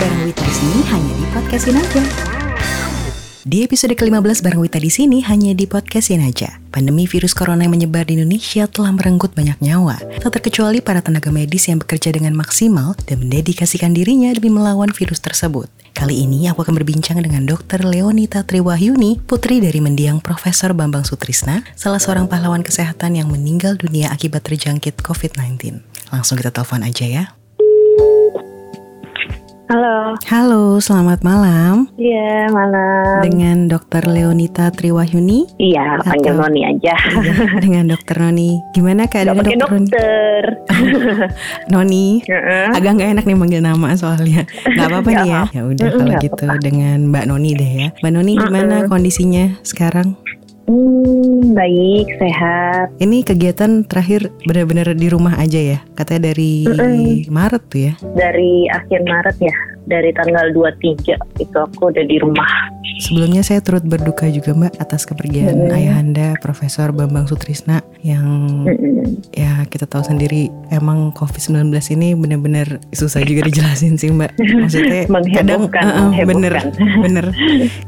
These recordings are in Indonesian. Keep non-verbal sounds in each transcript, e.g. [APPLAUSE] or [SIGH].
bareng Wita di sini hanya di podcastin aja. Di episode ke-15 bareng Wita di sini hanya di podcastin aja. Pandemi virus corona yang menyebar di Indonesia telah merenggut banyak nyawa, tak terkecuali para tenaga medis yang bekerja dengan maksimal dan mendedikasikan dirinya demi melawan virus tersebut. Kali ini aku akan berbincang dengan Dr. Leonita Triwahyuni, putri dari mendiang Profesor Bambang Sutrisna, salah seorang pahlawan kesehatan yang meninggal dunia akibat terjangkit COVID-19. Langsung kita telepon aja ya. Halo. Halo, selamat malam. Iya, malam. Dengan Dr. Leonita Triwahyuni. Iya, panggil Atau- Noni aja. Iya, dengan Dokter Noni. Gimana Gak keadaan Dokter Noni? dokter. [LAUGHS] Noni? Heeh. Agak nggak enak nih manggil nama soalnya. Nggak apa-apa nih ya. Ya udah kalau gitu dengan Mbak Noni deh ya. Mbak Noni gimana kondisinya sekarang? Hmm, baik, sehat. Ini kegiatan terakhir benar-benar di rumah aja ya. Katanya dari Mm-mm. Maret tuh ya. Dari akhir Maret ya, dari tanggal 23 itu aku udah di rumah. Sebelumnya saya turut berduka juga Mbak atas kepergian Mm-mm. ayahanda Profesor Bambang Sutrisna yang Mm-mm. ya kita tahu sendiri emang COVID-19 ini benar-benar susah juga dijelasin sih Mbak. Maksudnya [LAUGHS] kadang eh, eh, bener bener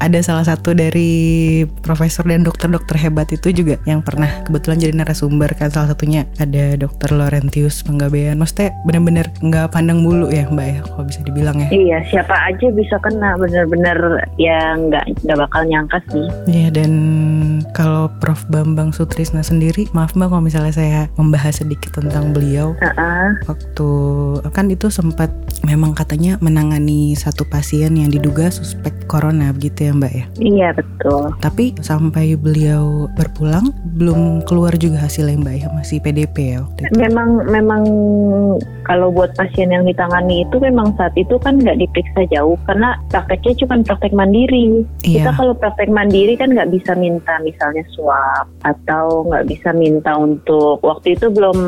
ada salah satu dari profesor dan dokter-dokter hebat itu juga yang pernah kebetulan jadi narasumber kan salah satunya ada dokter Laurentius Penggabean. Maksudnya benar-benar nggak pandang bulu ya Mbak ya kalau bisa dibilang ya. Iya, siapa aja bisa kena bener-bener ya nggak nggak bakal nyangka sih. Iya dan kalau Prof Bambang Sutrisna sendiri, maaf mbak kalau misalnya saya membahas sedikit tentang beliau Heeh. waktu kan itu sempat memang katanya menangani satu pasien yang diduga suspek corona begitu ya mbak ya. Iya betul. Tapi sampai beliau berpulang belum keluar juga hasilnya mbak ya masih PDP ya. waktu itu. Memang memang kalau buat pasien yang ditangani itu memang saat itu kan nggak diperiksa jauh karena prakteknya cuma praktek mandiri. Kita Iya. kalau praktek mandiri kan nggak bisa minta misalnya swab atau nggak bisa minta untuk waktu itu belum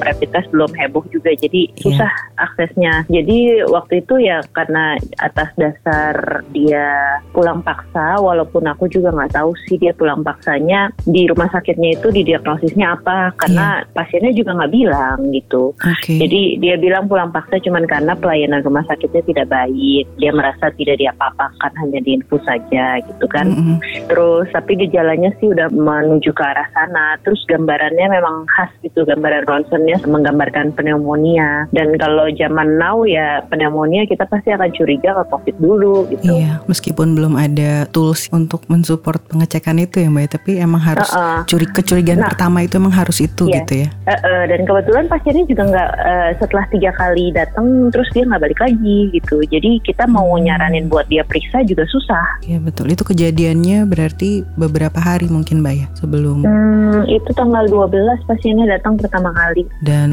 rapid test belum heboh juga jadi Iya. susah aksesnya. Jadi waktu itu ya karena atas dasar dia pulang paksa walaupun aku juga nggak tahu sih dia pulang paksanya di rumah sakitnya itu didiagnosisnya apa karena pasiennya juga nggak bilang gitu. Oke. Jadi dia bilang pulang paksa cuman karena pelayanan rumah sakitnya tidak baik. Dia merasa tidak diapa-apakan hanya diinfus saja gitu kan. Mm-mm. Terus tapi gejalanya sih udah menuju ke arah sana. Terus gambarannya memang khas gitu. Gambaran ronsennya menggambarkan pneumonia. Dan kalau zaman now ya pneumonia kita pasti akan curiga ke COVID dulu gitu. Iya, meskipun belum ada tools untuk mensupport pengecekan itu ya mbak, tapi emang harus Heeh. curi kecurigaan Nah. pertama itu emang harus itu Iya. gitu ya. Eh, dan kebetulan pasiennya juga nggak eh, setelah tiga kali datang terus dia nggak balik lagi gitu. Jadi kita mau Hmm. nyaranin buat dia periksa juga susah. Iya betul. Itu kejadiannya berarti beberapa hari mungkin mbak ya sebelum Hmm, itu tanggal 12 pasiennya datang pertama kali. dan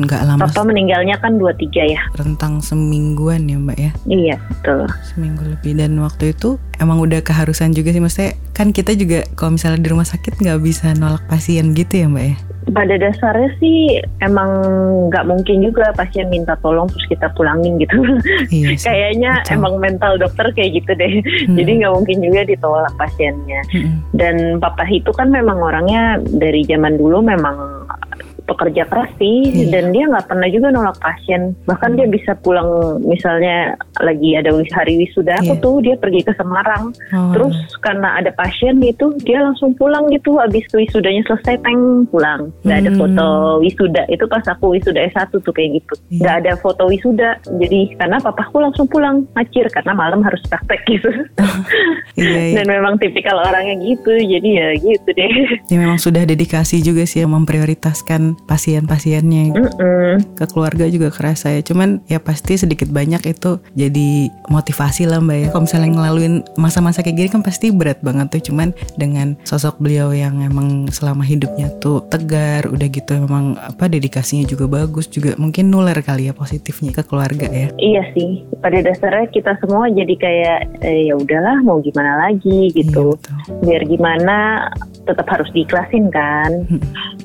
nggak lama Papa meninggalnya kan 23 ya. rentang semingguan ya mbak ya Iya, betul. seminggu lebih dan waktu itu emang udah keharusan juga sih maksudnya kan kita juga kalau misalnya di rumah sakit nggak bisa nolak pasien gitu ya mbak ya. Pada dasarnya sih emang nggak mungkin juga pasien minta tolong terus kita pulangin gitu. Iya. [LAUGHS] Kayaknya betul. emang mental dokter kayak gitu deh. Hmm. Jadi nggak mungkin juga ditolak pasiennya. Mm-mm. Dan papa itu kan memang orangnya dari zaman dulu memang pekerja keras sih Iya. dan dia nggak pernah juga nolak pasien bahkan dia bisa pulang misalnya lagi ada wis- hari wisuda aku Iya. tuh dia pergi ke Semarang Oh, terus karena ada pasien gitu dia langsung pulang gitu habis wisudanya selesai teng pulang nggak ada Hmm. foto wisuda itu pas aku wisuda S1 tuh kayak gitu Iya. nggak ada foto wisuda jadi karena papaku langsung pulang ngacir karena malam harus praktek gitu [LAUGHS] iya, iya. dan memang tipikal orangnya gitu jadi ya gitu deh Ya memang sudah dedikasi juga sih yang memprioritaskan pasien-pasiennya Mm-mm. ke keluarga juga kerasa ya cuman ya pasti sedikit banyak itu jadi motivasi lah mbak ya kalau misalnya ngelaluin masa-masa kayak gini kan pasti berat banget tuh cuman dengan sosok beliau yang emang selama hidupnya tuh tegar udah gitu memang apa dedikasinya juga bagus juga mungkin nular kali ya positifnya ke keluarga ya Iya sih, pada dasarnya kita semua jadi kayak eh, ya udahlah mau gimana lagi gitu. Iya, betul. Biar gimana tetap harus diikhlasin kan.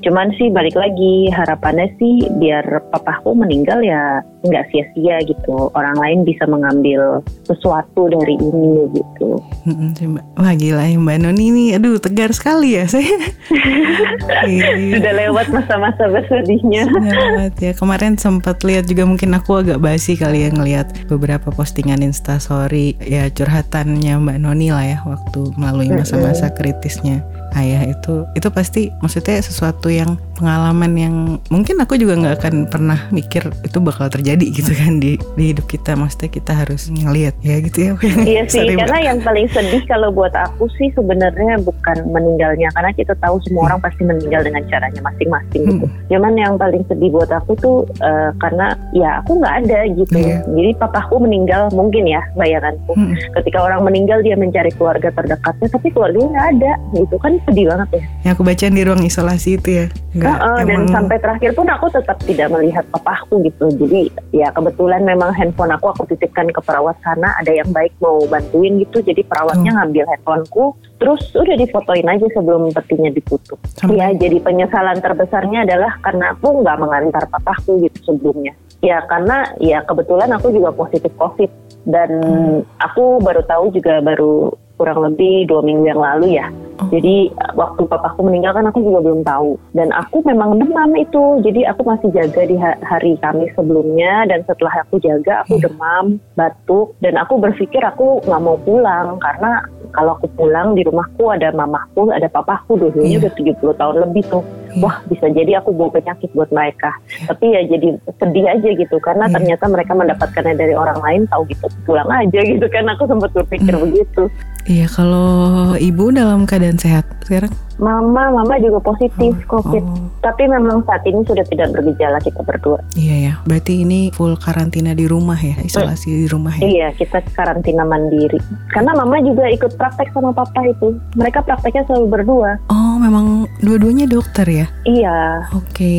Cuman sih balik lagi harapannya sih biar papaku meninggal ya nggak sia-sia gitu. Orang lain bisa mengambil sesuatu dari ini gitu. Mbak. Wah gila ya Mbak Noni ini aduh tegar sekali ya saya. [LAUGHS] Sudah lewat masa-masa bersedihnya. Lewat ya kemarin sempat lihat juga mungkin aku agak basi kali ya ngelihat beberapa postingan instastory ya curhatannya Mbak Noni lah ya waktu melalui masa-masa kritisnya ayah itu itu pasti maksudnya sesuatu yang pengalaman yang mungkin aku juga nggak akan pernah mikir itu bakal terjadi gitu kan di di hidup kita maksudnya kita harus ngelihat ya gitu ya Iya sih, Sorry, Mbak. karena yang paling sedih kalau buat aku sih sebenarnya bukan meninggalnya, karena kita tahu semua orang pasti meninggal dengan caranya masing-masing gitu. Cuman yang paling sedih buat aku tuh eh, karena ya aku nggak ada gitu. Iya. Jadi papaku meninggal mungkin ya bayanganku. Hmm. Ketika orang meninggal dia mencari keluarga terdekatnya, tapi keluarganya nggak ada gitu kan sedih banget ya. yang aku baca di ruang isolasi itu ya nggak Heeh, dan emang- sampai terakhir pun aku tetap tidak melihat papaku gitu. Jadi ya kebetulan memang handphone aku aku titipkan ke perawat sana. Ada yang baik mau bantuin gitu. Jadi perawatnya ngambil handphoneku. Terus udah difotoin aja sebelum petinya ditutup. Sampai- Ya jadi penyesalan terbesarnya adalah karena aku nggak mengantar papaku gitu sebelumnya. Ya karena ya kebetulan aku juga positif COVID dan aku baru tahu juga baru kurang lebih dua minggu yang lalu ya. Jadi waktu papaku meninggal kan aku juga belum tahu dan aku memang demam itu. Jadi aku masih jaga di ha- hari Kamis sebelumnya dan setelah aku jaga aku Iya. demam, batuk dan aku berpikir aku nggak mau pulang karena kalau aku pulang di rumahku ada mamahku, ada papaku dulunya Iya. udah 70 tahun lebih tuh. Iya. Wah bisa jadi aku bawa penyakit buat mereka. Tapi ya jadi sedih aja gitu karena Iya. ternyata mereka mendapatkannya dari orang lain tahu gitu pulang aja gitu kan aku sempat berpikir Hmm. begitu. Iya kalau ibu dalam keadaan sehat sekarang Mama, mama juga positif COVID. oh Tapi memang saat ini sudah tidak bergejala kita berdua. iya ya berarti ini full karantina di rumah ya isolasi di rumah ya Iya, kita karantina mandiri. Karena mama juga ikut praktek sama papa itu. Mereka prakteknya selalu berdua. oh memang dua-duanya dokter ya Iya. Oke,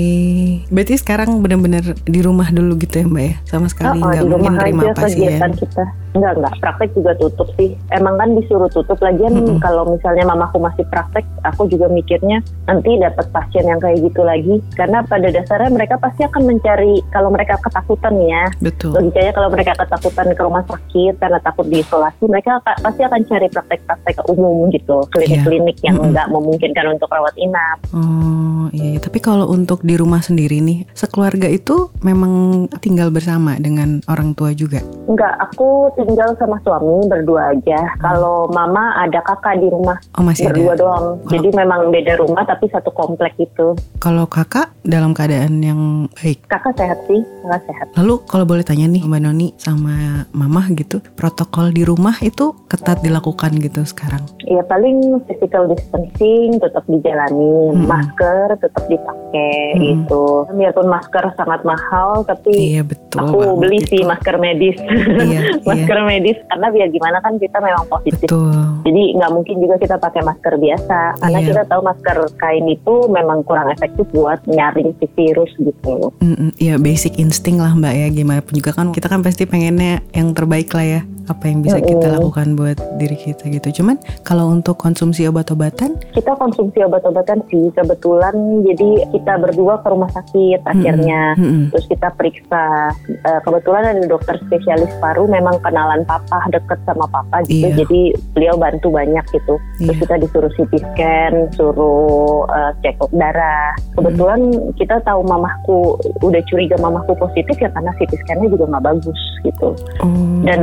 berarti sekarang benar-benar di rumah dulu gitu ya Mbak ya, sama sekali Oh, nggak di mungkin rumah terima pasien. kegiatan kita. Enggak, enggak. Praktek juga tutup sih. Emang kan disuruh tutup. Lagian Mm-mm. kalau misalnya mamaku masih praktek, aku juga mikirnya nanti dapat pasien yang kayak gitu lagi. Karena pada dasarnya mereka pasti akan mencari, kalau mereka ketakutan ya, Betul. logikanya kalau mereka ketakutan ke rumah sakit karena takut diisolasi, mereka pasti akan cari praktek-praktek umum gitu, klinik-klinik yang Mm-mm. nggak memungkinkan untuk rawat inap. Oh iya, tapi kalau untuk di rumah sendiri nih, sekeluarga itu memang tinggal bersama dengan orang tua juga. Enggak, aku tinggal sama suami berdua aja. Kalau mama ada kakak di rumah Oh masih berdua ada. doang. Jadi memang beda rumah tapi satu komplek gitu. Kalau kakak dalam keadaan yang baik. Kakak sehat sih, kakak sehat. Lalu kalau boleh tanya nih Mbak Noni sama Mama gitu, protokol di rumah itu ketat dilakukan gitu sekarang. Ya paling physical distancing tetap dijalani, Mm-mm. masker tetap dipakai Mm-mm. itu. Biarpun masker sangat mahal tapi Iya betul. aku beli itu. sih masker medis. Iya, [LAUGHS] masker medis karena biar gimana kan kita memang positif. Betul. Jadi nggak mungkin juga kita pakai masker biasa karena Iya. kita tahu masker kain itu memang kurang efektif buat nyaring si virus gitu. Mm-mm, Ya basic insting lah mbak ya gimana pun juga kan kita kan pasti pengennya yang terbaik lah ya apa yang bisa kita Mm-mm. lakukan buat diri kita gitu cuman kalau untuk konsumsi obat-obatan Kita konsumsi obat-obatan sih kebetulan jadi kita berdua ke rumah sakit akhirnya. mm-mm, Terus kita periksa Eh, kebetulan ada dokter spesialis paru memang kenalan papa deket sama papa gitu. Iya. Jadi beliau bantu banyak gitu. Terus Iya. kita disuruh CT scan, suruh eh, cek darah. Kebetulan kita tahu mamahku udah curiga mamahku positif ya karena CT scan-nya juga nggak bagus gitu. oh Dan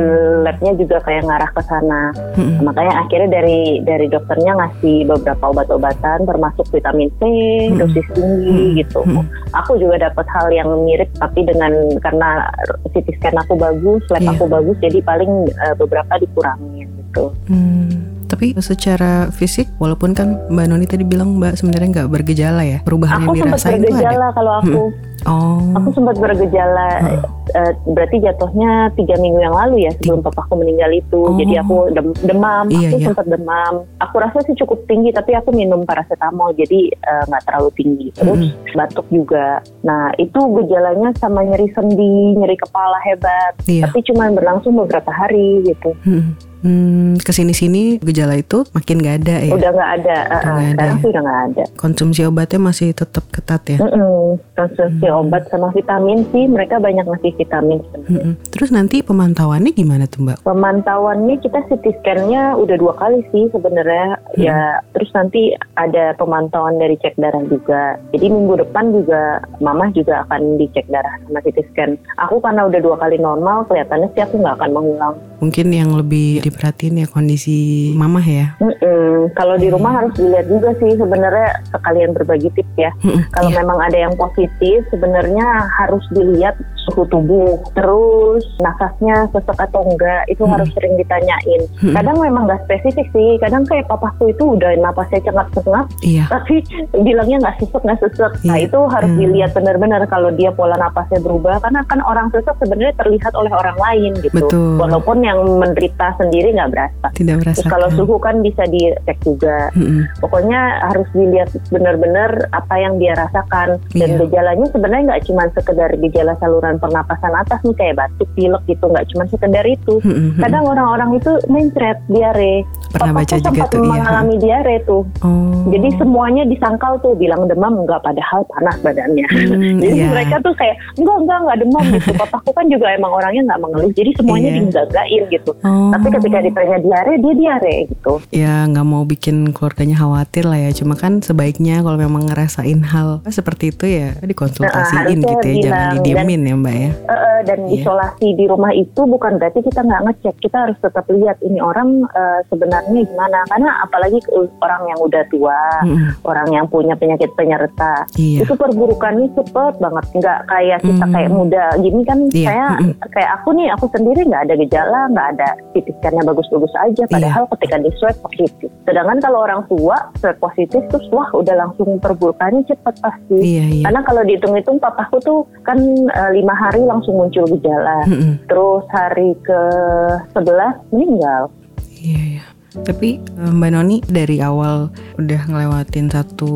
labnya juga kayak ngarah ke sana. mm-mm, Makanya akhirnya dari dari dokternya ngasih beberapa obat-obatan termasuk vitamin C, Mm-mm. dosis tinggi gitu. mm-mm. Aku juga dapat hal yang mirip tapi dengan karena CT scan aku bagus, lab Iya. aku bagus jadi paling eh, beberapa dikurangin gitu. Hmm, tapi secara fisik walaupun kan mbak Noni tadi bilang mbak sebenarnya nggak bergejala ya perubahan Aku yang dirasain itu ada bergejala kalau aku. Oh. Aku sempat bergejala uh, berarti jatuhnya tiga minggu yang lalu ya sebelum papaku meninggal itu. Oh. Jadi aku dem demam, Iya, aku iya. sempat demam. Aku rasa sih cukup tinggi tapi aku minum paracetamol jadi eh, nggak terlalu tinggi. Terus batuk juga. Nah itu gejalanya sama nyeri sendi, nyeri kepala hebat. Iya. Tapi cuma berlangsung beberapa hari gitu. Hmm. Hmm, ke sini-sini gejala itu makin gak ada ya. Udah nggak ada. Udah eh, eh, nggak ada sekarang ya. udah nggak ada. Konsumsi obatnya masih tetap ketat ya. Mm-mm. Konsumsi obat sama vitamin sih mereka banyak ngasih vitamin sebenarnya. Mm-mm. Terus nanti pemantauannya gimana tuh Mbak? Pemantauannya kita CT scan-nya udah dua kali sih sebenarnya ya terus nanti ada pemantauan dari cek darah juga. Jadi minggu depan juga mama juga akan dicek darah sama CT scan. Aku karena udah dua kali normal kelihatannya sih aku nggak akan mengulang. Mungkin yang lebih diperhatiin ya kondisi mamah ya. Mm-mm. Kalau di rumah harus dilihat juga sih sebenarnya sekalian berbagi tips ya. Mm-mm. Kalau Iya. memang ada yang positif, sebenarnya harus dilihat suhu tubuh, terus nafasnya sesek atau enggak, itu harus sering ditanyain. Hmm. Kadang memang nggak spesifik sih, kadang kayak papaku itu udah napasnya cengap-cengap, Iya. tapi bilangnya nggak sesek nggak sesek. Nah Iya. itu harus Hmm. dilihat benar-benar kalau dia pola napasnya berubah, karena kan orang sesek sebenarnya terlihat oleh orang lain gitu. Betul. Walaupun yang menderita sendiri nggak berasa. Tidak Terus merasakan. kalau suhu kan bisa dicek juga. Mm-mm. Pokoknya harus dilihat benar-benar apa yang dia rasakan dan Iya. gejalanya sebenarnya nggak cuma sekedar gejala saluran pernapasan atas nih kayak batuk, pilek gitu nggak cuma sekedar itu. Mm-mm. Kadang orang-orang itu mencret diare. Pernah Papaku baca juga tuh, iya. mengalami diare tuh. Oh. Jadi semuanya disangkal tuh bilang demam enggak padahal panas badannya. Hmm, [LAUGHS] jadi iya. mereka tuh kayak enggak enggak enggak demam gitu. [LAUGHS] Papaku kan juga emang orangnya nggak mengeluh. Jadi semuanya Iya. dienggagain gitu. Oh. Tapi ketika ditanya diare dia diare gitu. ya nggak mau bikin keluarganya khawatir lah ya cuma kan sebaiknya kalau memang ngerasain hal seperti itu ya dikonsultasiin Nah, gitu ya harusnya jangan bilang. didiemin ya mbak ya eh, dan Iya. isolasi di rumah itu bukan berarti kita nggak ngecek kita harus tetap lihat ini orang eh, sebenarnya gimana karena apalagi orang yang udah tua Mm-mm. orang yang punya penyakit penyerta iya itu perburukannya cepet banget nggak kayak kita Hmm. kayak muda gini kan Iya, saya mm-mm. kayak aku nih aku sendiri nggak ada gejala nggak ada CT scan-nya bagus-bagus aja Iya. padahal ketika di swab positif sedangkan kalau orang tua swab positif terus wah udah langsung perburukannya cepet pasti iya iya karena kalau dihitung-hitung papaku tuh kan eh, lima hari langsung muncul gejala. Mm-mm. Terus hari ke 11 meninggal. Iya, iya. Tapi eh, Mbak Noni dari awal udah ngelewatin satu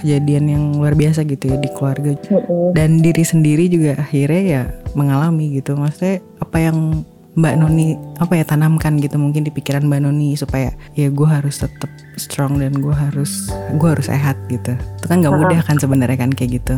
kejadian yang luar biasa gitu ya di keluarga Mm-mm. dan diri sendiri juga akhirnya ya mengalami gitu. Maksudnya apa yang Mbak Noni apa ya tanamkan gitu mungkin di pikiran Mbak Noni supaya ya gue harus tetap strong dan gue harus gue harus sehat gitu. Itu kan nggak mudah kan sebenarnya kan kayak gitu.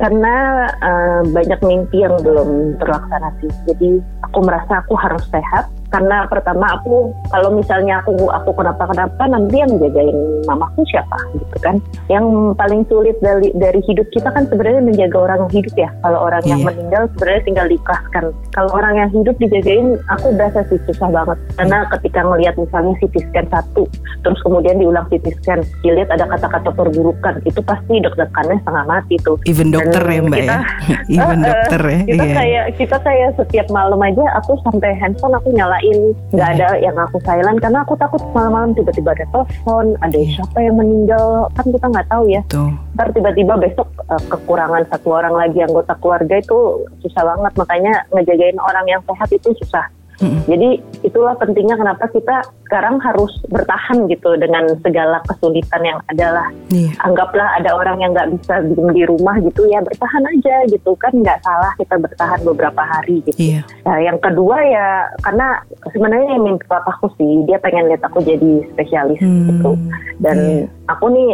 Karena eh, banyak mimpi yang belum terlaksana sih. Jadi aku merasa aku harus sehat. Karena pertama aku kalau misalnya aku aku kenapa-kenapa nanti yang jagain mamaku siapa gitu kan. Yang paling sulit dari dari hidup kita kan sebenarnya menjaga orang yang hidup ya. Kalau orang yang Iya. meninggal sebenarnya tinggal diikhlaskan. Kalau orang yang hidup dijagain aku berasa sih susah banget. Karena ketika ngelihat misalnya CT scan satu, terus kemudian diulang CT scan, dilihat ada kata-kata perburukan, itu pasti deg-degannya setengah mati tuh. Even dokter ya Mbak ya. [LAUGHS] Even dokter ya. kita Iya. kayak kita kayak setiap malam aja aku sampai handphone aku nyalain nggak Iya. ada yang aku silent karena aku takut malam-malam tiba-tiba ada telepon ada Iya. siapa yang meninggal kan kita nggak tahu ya Tuh. ntar tiba-tiba besok eh, kekurangan satu orang lagi anggota keluarga itu susah banget makanya ngejagain orang yang sehat itu susah Mm-mm. jadi itulah pentingnya kenapa kita sekarang harus bertahan gitu dengan segala kesulitan yang adalah Iya. anggaplah ada orang yang nggak bisa diem di rumah gitu ya bertahan aja gitu kan nggak salah kita bertahan beberapa hari gitu. Iya. Nah yang kedua ya karena sebenarnya yang mimpi papaku sih dia pengen lihat aku jadi spesialis Hmm, gitu dan iya. aku nih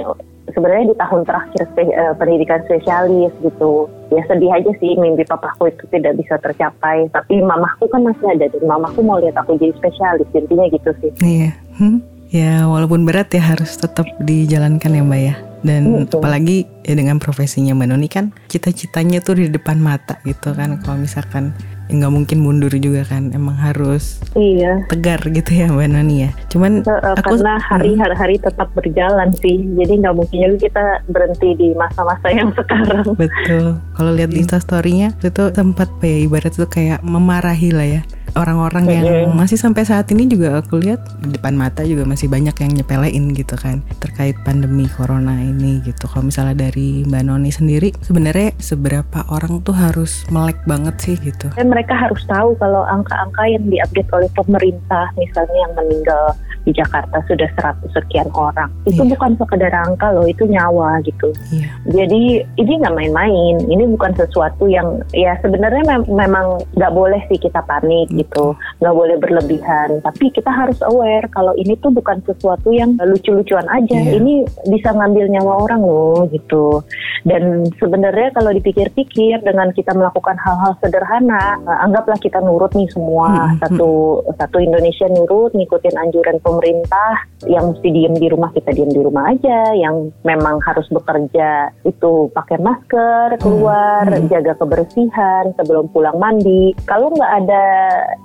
sebenarnya di tahun terakhir spe- eh, pendidikan spesialis gitu ya sedih aja sih mimpi papaku itu tidak bisa tercapai tapi mamahku kan masih ada dan mamahku mau lihat aku jadi spesialis intinya gitu sih Iya. Hmm. Ya walaupun berat ya harus tetap dijalankan ya Mbak ya. Dan Betul. apalagi ya dengan profesinya Mbak Noni kan cita-citanya tuh di depan mata gitu kan. Kalau misalkan nggak mungkin mundur juga kan. Emang harus iya tegar gitu ya Mbak Noni ya. Cuman eh, aku karena hari hari tetap berjalan sih jadi nggak mungkin juga kita berhenti di masa-masa yang sekarang betul. Kalau lihat di Insta story-nya itu tempat ya ibarat itu kayak memarahi lah ya. Orang-orang yang masih sampai saat ini juga aku lihat di depan mata juga masih banyak yang nyepelein gitu kan terkait pandemi corona ini gitu. Kalau misalnya dari Mbak Noni sendiri sebenarnya seberapa orang tuh harus melek banget sih gitu. Dan mereka harus tahu kalau angka-angka yang diupdate oleh pemerintah misalnya yang meninggal di Jakarta sudah 100 sekian orang. Itu Iya. bukan sekedar angka loh, itu nyawa gitu. Iya. Jadi ini nggak main-main. Ini bukan sesuatu yang ya sebenarnya mem- memang nggak boleh sih kita panik gitu, nggak boleh berlebihan. Tapi kita harus aware kalau ini tuh bukan sesuatu yang lucu-lucuan aja. Iya. Ini bisa ngambil nyawa orang loh gitu. Dan sebenarnya kalau dipikir-pikir dengan kita melakukan hal-hal sederhana, eh, anggaplah kita nurut nih semua Mm-mm. satu satu Indonesia nurut ngikutin anjuran pemerintah yang mesti diem di rumah kita diem di rumah aja yang memang harus bekerja itu pakai masker keluar Hmm. jaga kebersihan sebelum pulang mandi kalau nggak ada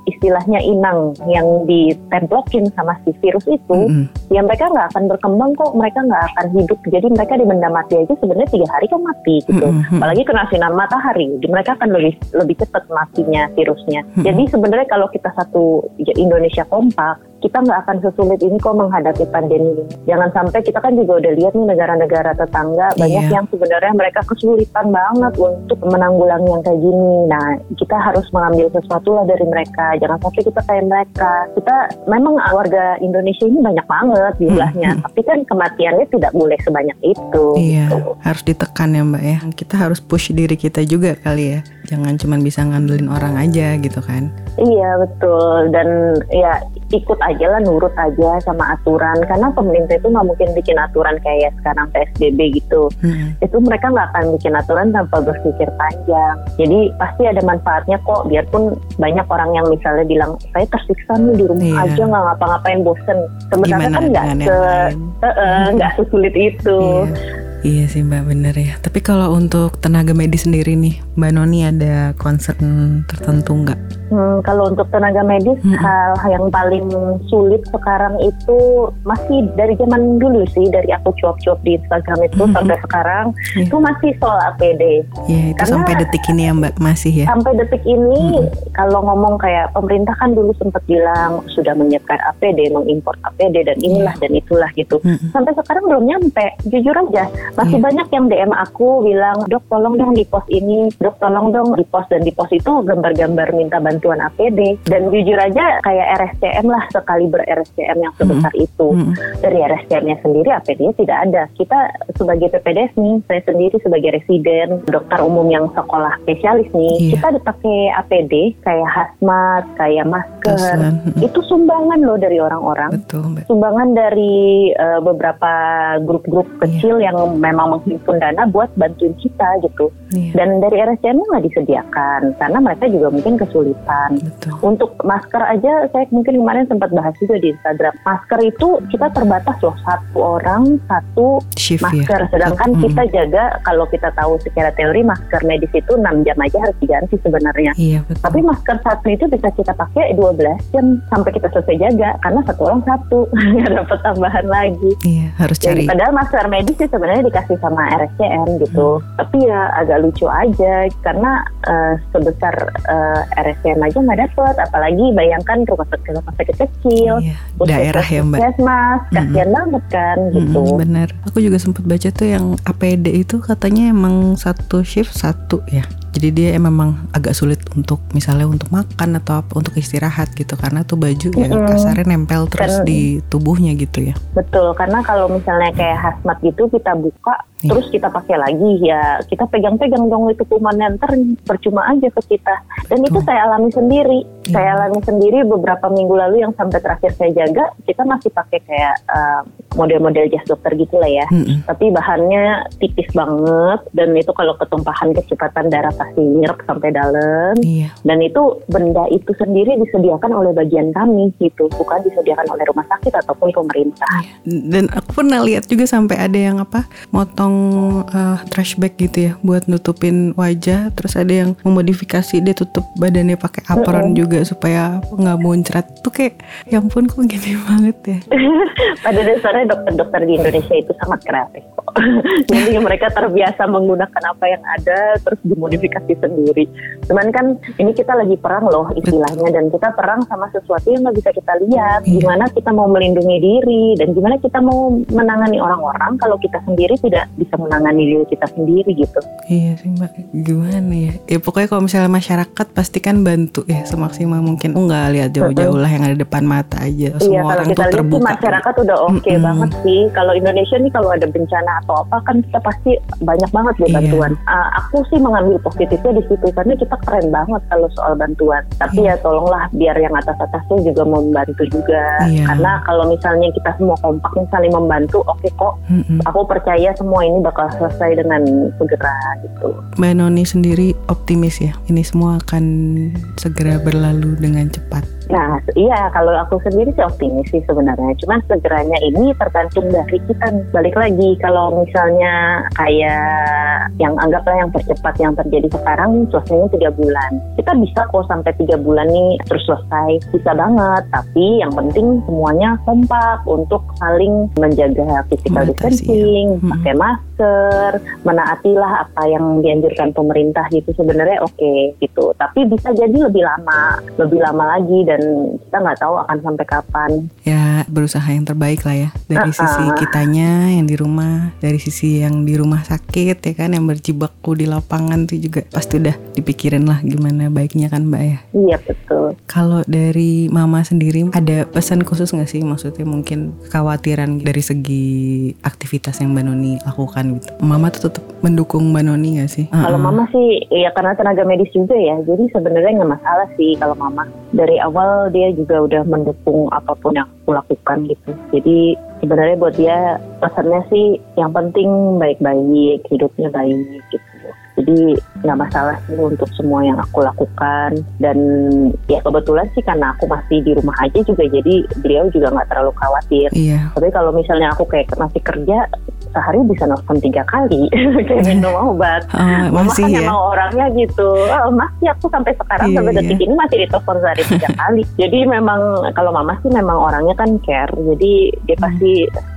istilahnya inang yang ditemplokin sama si virus itu Mm-mm. ya mereka nggak akan berkembang kok mereka nggak akan hidup jadi mereka di benda mati aja sebenarnya tiga hari kan mati gitu Mm-mm. apalagi kena sinar matahari jadi mereka akan lebih lebih cepat matinya virusnya Mm-mm. jadi sebenarnya kalau kita satu Indonesia kompak kita nggak akan sesulit ini kok menghadapi pandemi ini. Jangan sampai kita kan juga udah lihat nih negara-negara tetangga banyak Iya. yang sebenarnya mereka kesulitan banget untuk menanggulangi yang kayak gini. Nah, kita harus mengambil sesuatu lah dari mereka. Jangan sampai kita kayak mereka. Kita memang warga Indonesia ini banyak banget jumlahnya, Hmm. tapi kan kematiannya tidak boleh sebanyak itu. Iya, gitu. harus ditekan ya Mbak ya. Kita harus push diri kita juga kali ya. Jangan cuma bisa ngandelin orang aja gitu kan. Iya betul dan ya ikut aja lah nurut aja sama aturan karena pemerintah itu nggak mungkin bikin aturan kayak sekarang PSBB gitu Mm-mm. itu mereka nggak akan bikin aturan tanpa berpikir panjang jadi pasti ada manfaatnya kok biarpun banyak orang yang misalnya bilang saya tersiksa nih di rumah Iya. aja nggak ngapa-ngapain bosen sebenarnya kan nggak se yang lain? eh, eh, nggak sesulit itu Iya. Iya sih Mbak bener ya. Tapi kalau untuk tenaga medis sendiri nih, Mbak Noni ada concern tertentu nggak? Hmm, kalau untuk tenaga medis, Mm-mm. hal yang paling sulit sekarang itu masih dari zaman dulu sih, dari aku cuap-cuap di Instagram itu Mm-mm. sampai sekarang, Iya. itu masih soal APD. Iya itu Karena- sampai detik ini ya Mbak masih ya. Sampai detik ini, kalau ngomong kayak pemerintah kan dulu sempat bilang sudah menyiapkan APD, mengimpor APD dan inilah dan itulah gitu. Mm-mm. Sampai sekarang belum nyampe, jujur aja. Masih Iya. banyak yang DM aku bilang, dok tolong dong di pos ini, dok tolong dong di pos dan di pos itu gambar-gambar minta bantuan APD. Dan jujur aja kayak RSCM lah sekali ber RSCM yang sebesar itu. Mm-mm. Dari RSCM-nya sendiri APD-nya tidak ada. Kita sebagai PPDS nih, saya sendiri sebagai residen, dokter umum yang sekolah spesialis nih, Iya. kita dipakai APD kayak hazmat, kayak masker. Mm-mm. Itu sumbangan loh dari orang-orang sumbangan dari uh, beberapa grup-grup Iya. kecil yang memang menghimpun dana buat bantuin kita gitu. Iya. Dan dari RSCM nggak disediakan karena mereka juga mungkin kesulitan. Betul. Untuk masker aja saya mungkin kemarin sempat bahas juga di Instagram. Masker itu kita terbatas loh satu orang satu Shift ya. masker. Sedangkan Mm-mm. kita jaga kalau kita tahu secara teori masker medis itu 6 jam aja harus diganti sebenarnya. Iya betul. Tapi masker satu itu bisa kita pakai 12 jam sampai kita selesai jaga karena satu orang satu [LAUGHS] nggak dapat tambahan lagi. Iya harus Jadi, cari. padahal masker medis sih sebenarnya dikasih sama RSCM gitu. Hmm. Tapi ya agak lucu aja karena eh, sebesar eh, RSCM aja nggak dapet. Apalagi bayangkan rumah sakit rumah sakit kecil, Iya, daerah ya Mbak. Puskesmas, kasihan banget kan gitu. Mm-mm, bener. Aku juga sempat baca tuh yang APD itu katanya emang satu shift satu ya. Jadi dia emang agak sulit untuk misalnya untuk makan atau apa untuk istirahat gitu karena tuh baju ya Mm-mm. kasarnya nempel terus Kan- di tubuhnya gitu ya. Betul, karena kalau misalnya kayak hazmat gitu kita buka Iya. terus kita pakai lagi ya kita pegang-pegang dong itu kumannya ntar percuma aja ke kita. Dan itu Betul. saya alami sendiri. Iya. Saya alami sendiri beberapa minggu lalu yang sampai terakhir saya jaga kita masih pakai kayak eh, model-model jas dokter gitu lah ya. Mm-mm. Tapi bahannya tipis banget dan itu kalau ketumpahan kecepatan darah pasti nyerap sampai dalam. Iya. Dan itu benda itu sendiri disediakan oleh bagian kami gitu, bukan disediakan oleh rumah sakit ataupun pemerintah. Dan aku pernah lihat juga sampai ada yang apa motong uh, trash bag gitu ya buat nutupin wajah terus ada yang memodifikasi dia tutup badannya pakai apron Mm-mm. juga supaya nggak muncrat tuh kayak ya ampun kok gini [LAUGHS] banget ya [LAUGHS] Pada dasarnya dokter-dokter di Indonesia itu sangat kreatif kok. [LAUGHS] Jadi mereka terbiasa menggunakan apa yang ada terus dimodifikasi sendiri. Cuman kan ini kita lagi perang loh istilahnya dan kita perang sama sesuatu yang nggak bisa kita lihat. Iya. Gimana kita mau melindungi diri dan gimana kita mau menangani orang-orang kalau kita sendiri tidak bisa menangani diri kita sendiri gitu. iya sih mbak gimana ya ya pokoknya kalau misalnya masyarakat pasti kan bantu ya semaksimal mungkin oh nggak lihat jauh-jauh lah yang ada depan mata aja Iya semua kalau orang kita tuh lihat sih terbuka masyarakat udah oke Mm-mm. banget sih. Kalau Indonesia nih kalau ada bencana atau apa kan kita pasti banyak banget ya Iya. bantuan. Ah, aku sih mengambil positifnya di situ karena kita keren banget kalau soal bantuan. Tapi Iya. ya tolonglah biar yang atas-atasnya juga membantu juga. Iya. Karena kalau misalnya kita semua kompak saling membantu, oke kok. Mm-mm. Aku percaya semua ini bakal selesai dengan segera gitu. Mbak Noni sendiri optimis ya ini semua akan segera berlalu dengan cepat Nah, iya kalau aku sendiri sih optimis sih sebenarnya. Cuman segeranya ini tergantung dari kita. Balik lagi kalau misalnya kayak yang anggaplah yang percepat yang terjadi sekarang selesainya tiga bulan. Kita bisa kok sampai tiga bulan nih terus selesai. Bisa banget. Tapi yang penting semuanya kompak untuk saling menjaga physical ya. distancing, Mm-mm. pakai masker, menaatilah apa yang dianjurkan pemerintah gitu. Sebenarnya oke gitu. Tapi bisa jadi lebih lama, lebih lama lagi dan kita nggak tahu akan sampai kapan. ya berusaha yang terbaik lah ya dari Uh-uh. sisi kitanya yang di rumah dari sisi yang di rumah sakit ya kan yang berjibaku di lapangan tuh juga pasti udah dipikirin lah gimana baiknya kan mbak ya Iya betul. kalau dari mama sendiri ada pesan khusus nggak sih maksudnya mungkin kekhawatiran dari segi aktivitas yang mbak Noni lakukan gitu mama tuh tetap mendukung mbak Noni nggak sih Kalau Uh-uh. mama sih ya karena tenaga medis juga ya, jadi sebenarnya nggak masalah sih kalau mama dari awal dia juga udah mendukung apa pun yang aku lakukan gitu. Jadi sebenarnya buat dia pesannya sih yang penting baik-baik, hidupnya baik gitu. Jadi nggak masalah sih untuk semua yang aku lakukan dan ya kebetulan sih karena aku masih di rumah aja juga jadi beliau juga nggak terlalu khawatir. iya Tapi kalau misalnya aku kayak masih kerja sehari bisa nelfon tiga kali [LAUGHS] kayak minum obat. Oh, Mama masih kan ya emang orangnya gitu. Oh, masih aku sampai sekarang Iya, sampai detik iya. ini masih ditelepon sehari tiga [LAUGHS] kali. Jadi memang kalau mama sih memang orangnya kan care. Jadi dia Hmm.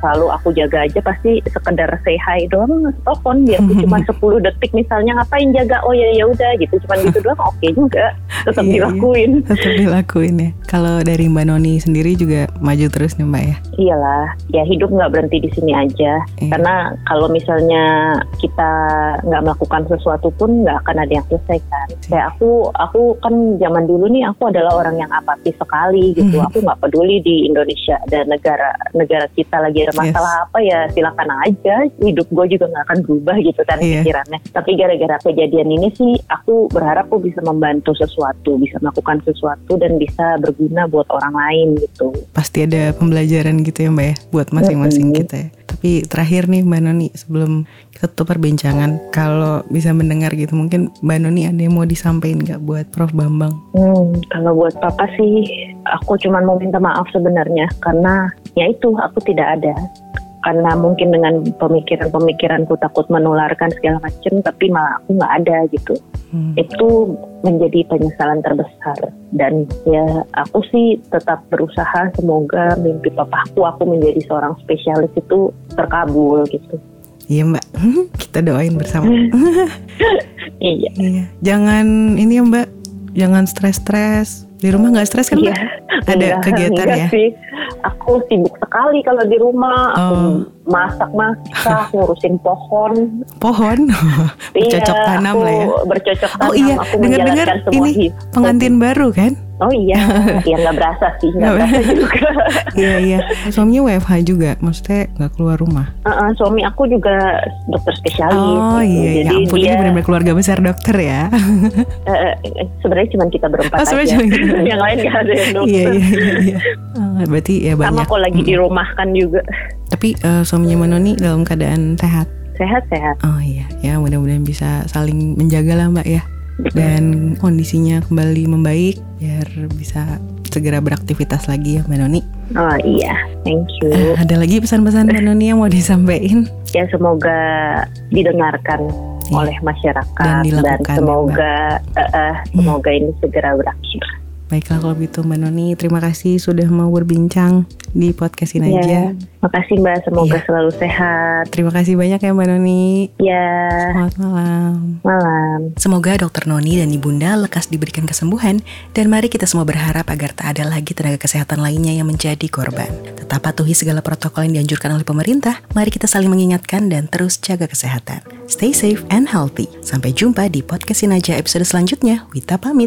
Selalu aku jaga aja pasti sekedar say hi doang telepon biar aku cuma [LAUGHS] 10 detik misalnya ngapain jaga oh ya ya udah gitu cuma gitu doang oke juga [LAUGHS] tetap Iya, iya. dilakuin. [LAUGHS] tetap dilakuin ya kalau dari mbak Noni sendiri juga maju terus nih mbak ya Iyalah, ya hidup nggak berhenti di sini aja. Iya. Karena kalau misalnya kita nggak melakukan sesuatu pun nggak akan ada yang selesai kan. Kayak aku, aku kan zaman dulu nih aku adalah orang yang apatis sekali gitu. Mhm. Aku nggak peduli di Indonesia ada negara negara kita lagi masalah apa ya silakan aja. Hidup gue juga nggak akan berubah gitu kan Iya. pikirannya. Tapi gara-gara kejadian ini sih aku berharap aku bisa membantu sesuatu, bisa melakukan sesuatu dan bisa berguna buat orang lain gitu. pasti ada pembelajaran gitu ya mbak ya buat masing-masing Mm-mm. kita ya. Tapi terakhir nih mbak Noni sebelum kita tutup perbincangan, kalau bisa mendengar gitu mungkin mbak Noni ada yang mau disampaikan nggak buat Prof Bambang? Hmm, kalau buat papa sih, aku cuma mau minta maaf sebenarnya karena ya itu aku tidak ada. Karena mungkin dengan pemikiran-pemikiranku takut menularkan segala macam, tapi malah aku nggak ada gitu. Hmm. Itu menjadi penyesalan terbesar. Dan ya aku sih tetap berusaha semoga mimpi papaku aku menjadi seorang spesialis itu terkabul gitu. Iya mbak, [LAUGHS] kita doain bersama. [LAUGHS] Iya. iya, jangan ini ya mbak, jangan stres-stres. Di rumah nggak stres kan Iya. mbak? Ada Enggak, kegiatan enggak ya? sih. Aku sibuk sekali kalau di rumah. Aku Oh. Masak-masak, ngurusin pohon. Pohon, [LAUGHS] bercocok Iya, tanam aku lah ya. Bercocok tanam. Oh iya, aku dengar-dengar ini hidup. pengantin baru kan? Oh iya, [LAUGHS] ya nggak berasa sih, nggak berasa juga. [LAUGHS] Iya iya. Suaminya WFH juga, maksudnya nggak keluar rumah. Uh-uh, suami aku juga dokter spesialis. Oh gitu. iya, ya Jadi ampun ini dia benar-benar keluarga besar dokter ya. eh, sebenarnya cuma kita berempat Oh, aja. cuma yang lain nggak ada yang dokter. iya iya iya. iya. Oh, berarti ya Sama banyak. kok lagi Mm. dirumahkan juga. Tapi eh, suaminya Manoni dalam keadaan sehat. Sehat-sehat. Oh iya, ya mudah-mudahan bisa saling menjaga lah Mbak ya. Dan kondisinya kembali membaik biar bisa segera beraktivitas lagi ya Mbak Noni. Oh iya, thank you. Eh, ada lagi pesan-pesan Mbak Noni yang mau disampaikan? Ya semoga didengarkan Iya. oleh masyarakat Dan dan, ya, semoga eh, eh, semoga ini segera berakhir. Baiklah kalau begitu Mbak Noni, terima kasih sudah mau berbincang di podcastin aja. Ya, makasih Mbak, semoga Iya. selalu sehat. Terima kasih banyak ya Mbak Noni. Ya, Selamat malam. malam. Semoga dokter Noni dan Ibunda lekas diberikan kesembuhan dan mari kita semua berharap agar tak ada lagi tenaga kesehatan lainnya yang menjadi korban. Tetap patuhi segala protokol yang dianjurkan oleh pemerintah. Mari kita saling mengingatkan dan terus jaga kesehatan. Stay safe and healthy. Sampai jumpa di podcastin aja episode selanjutnya. Wita pamit.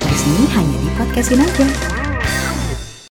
Di sini hanya di podcastin aja.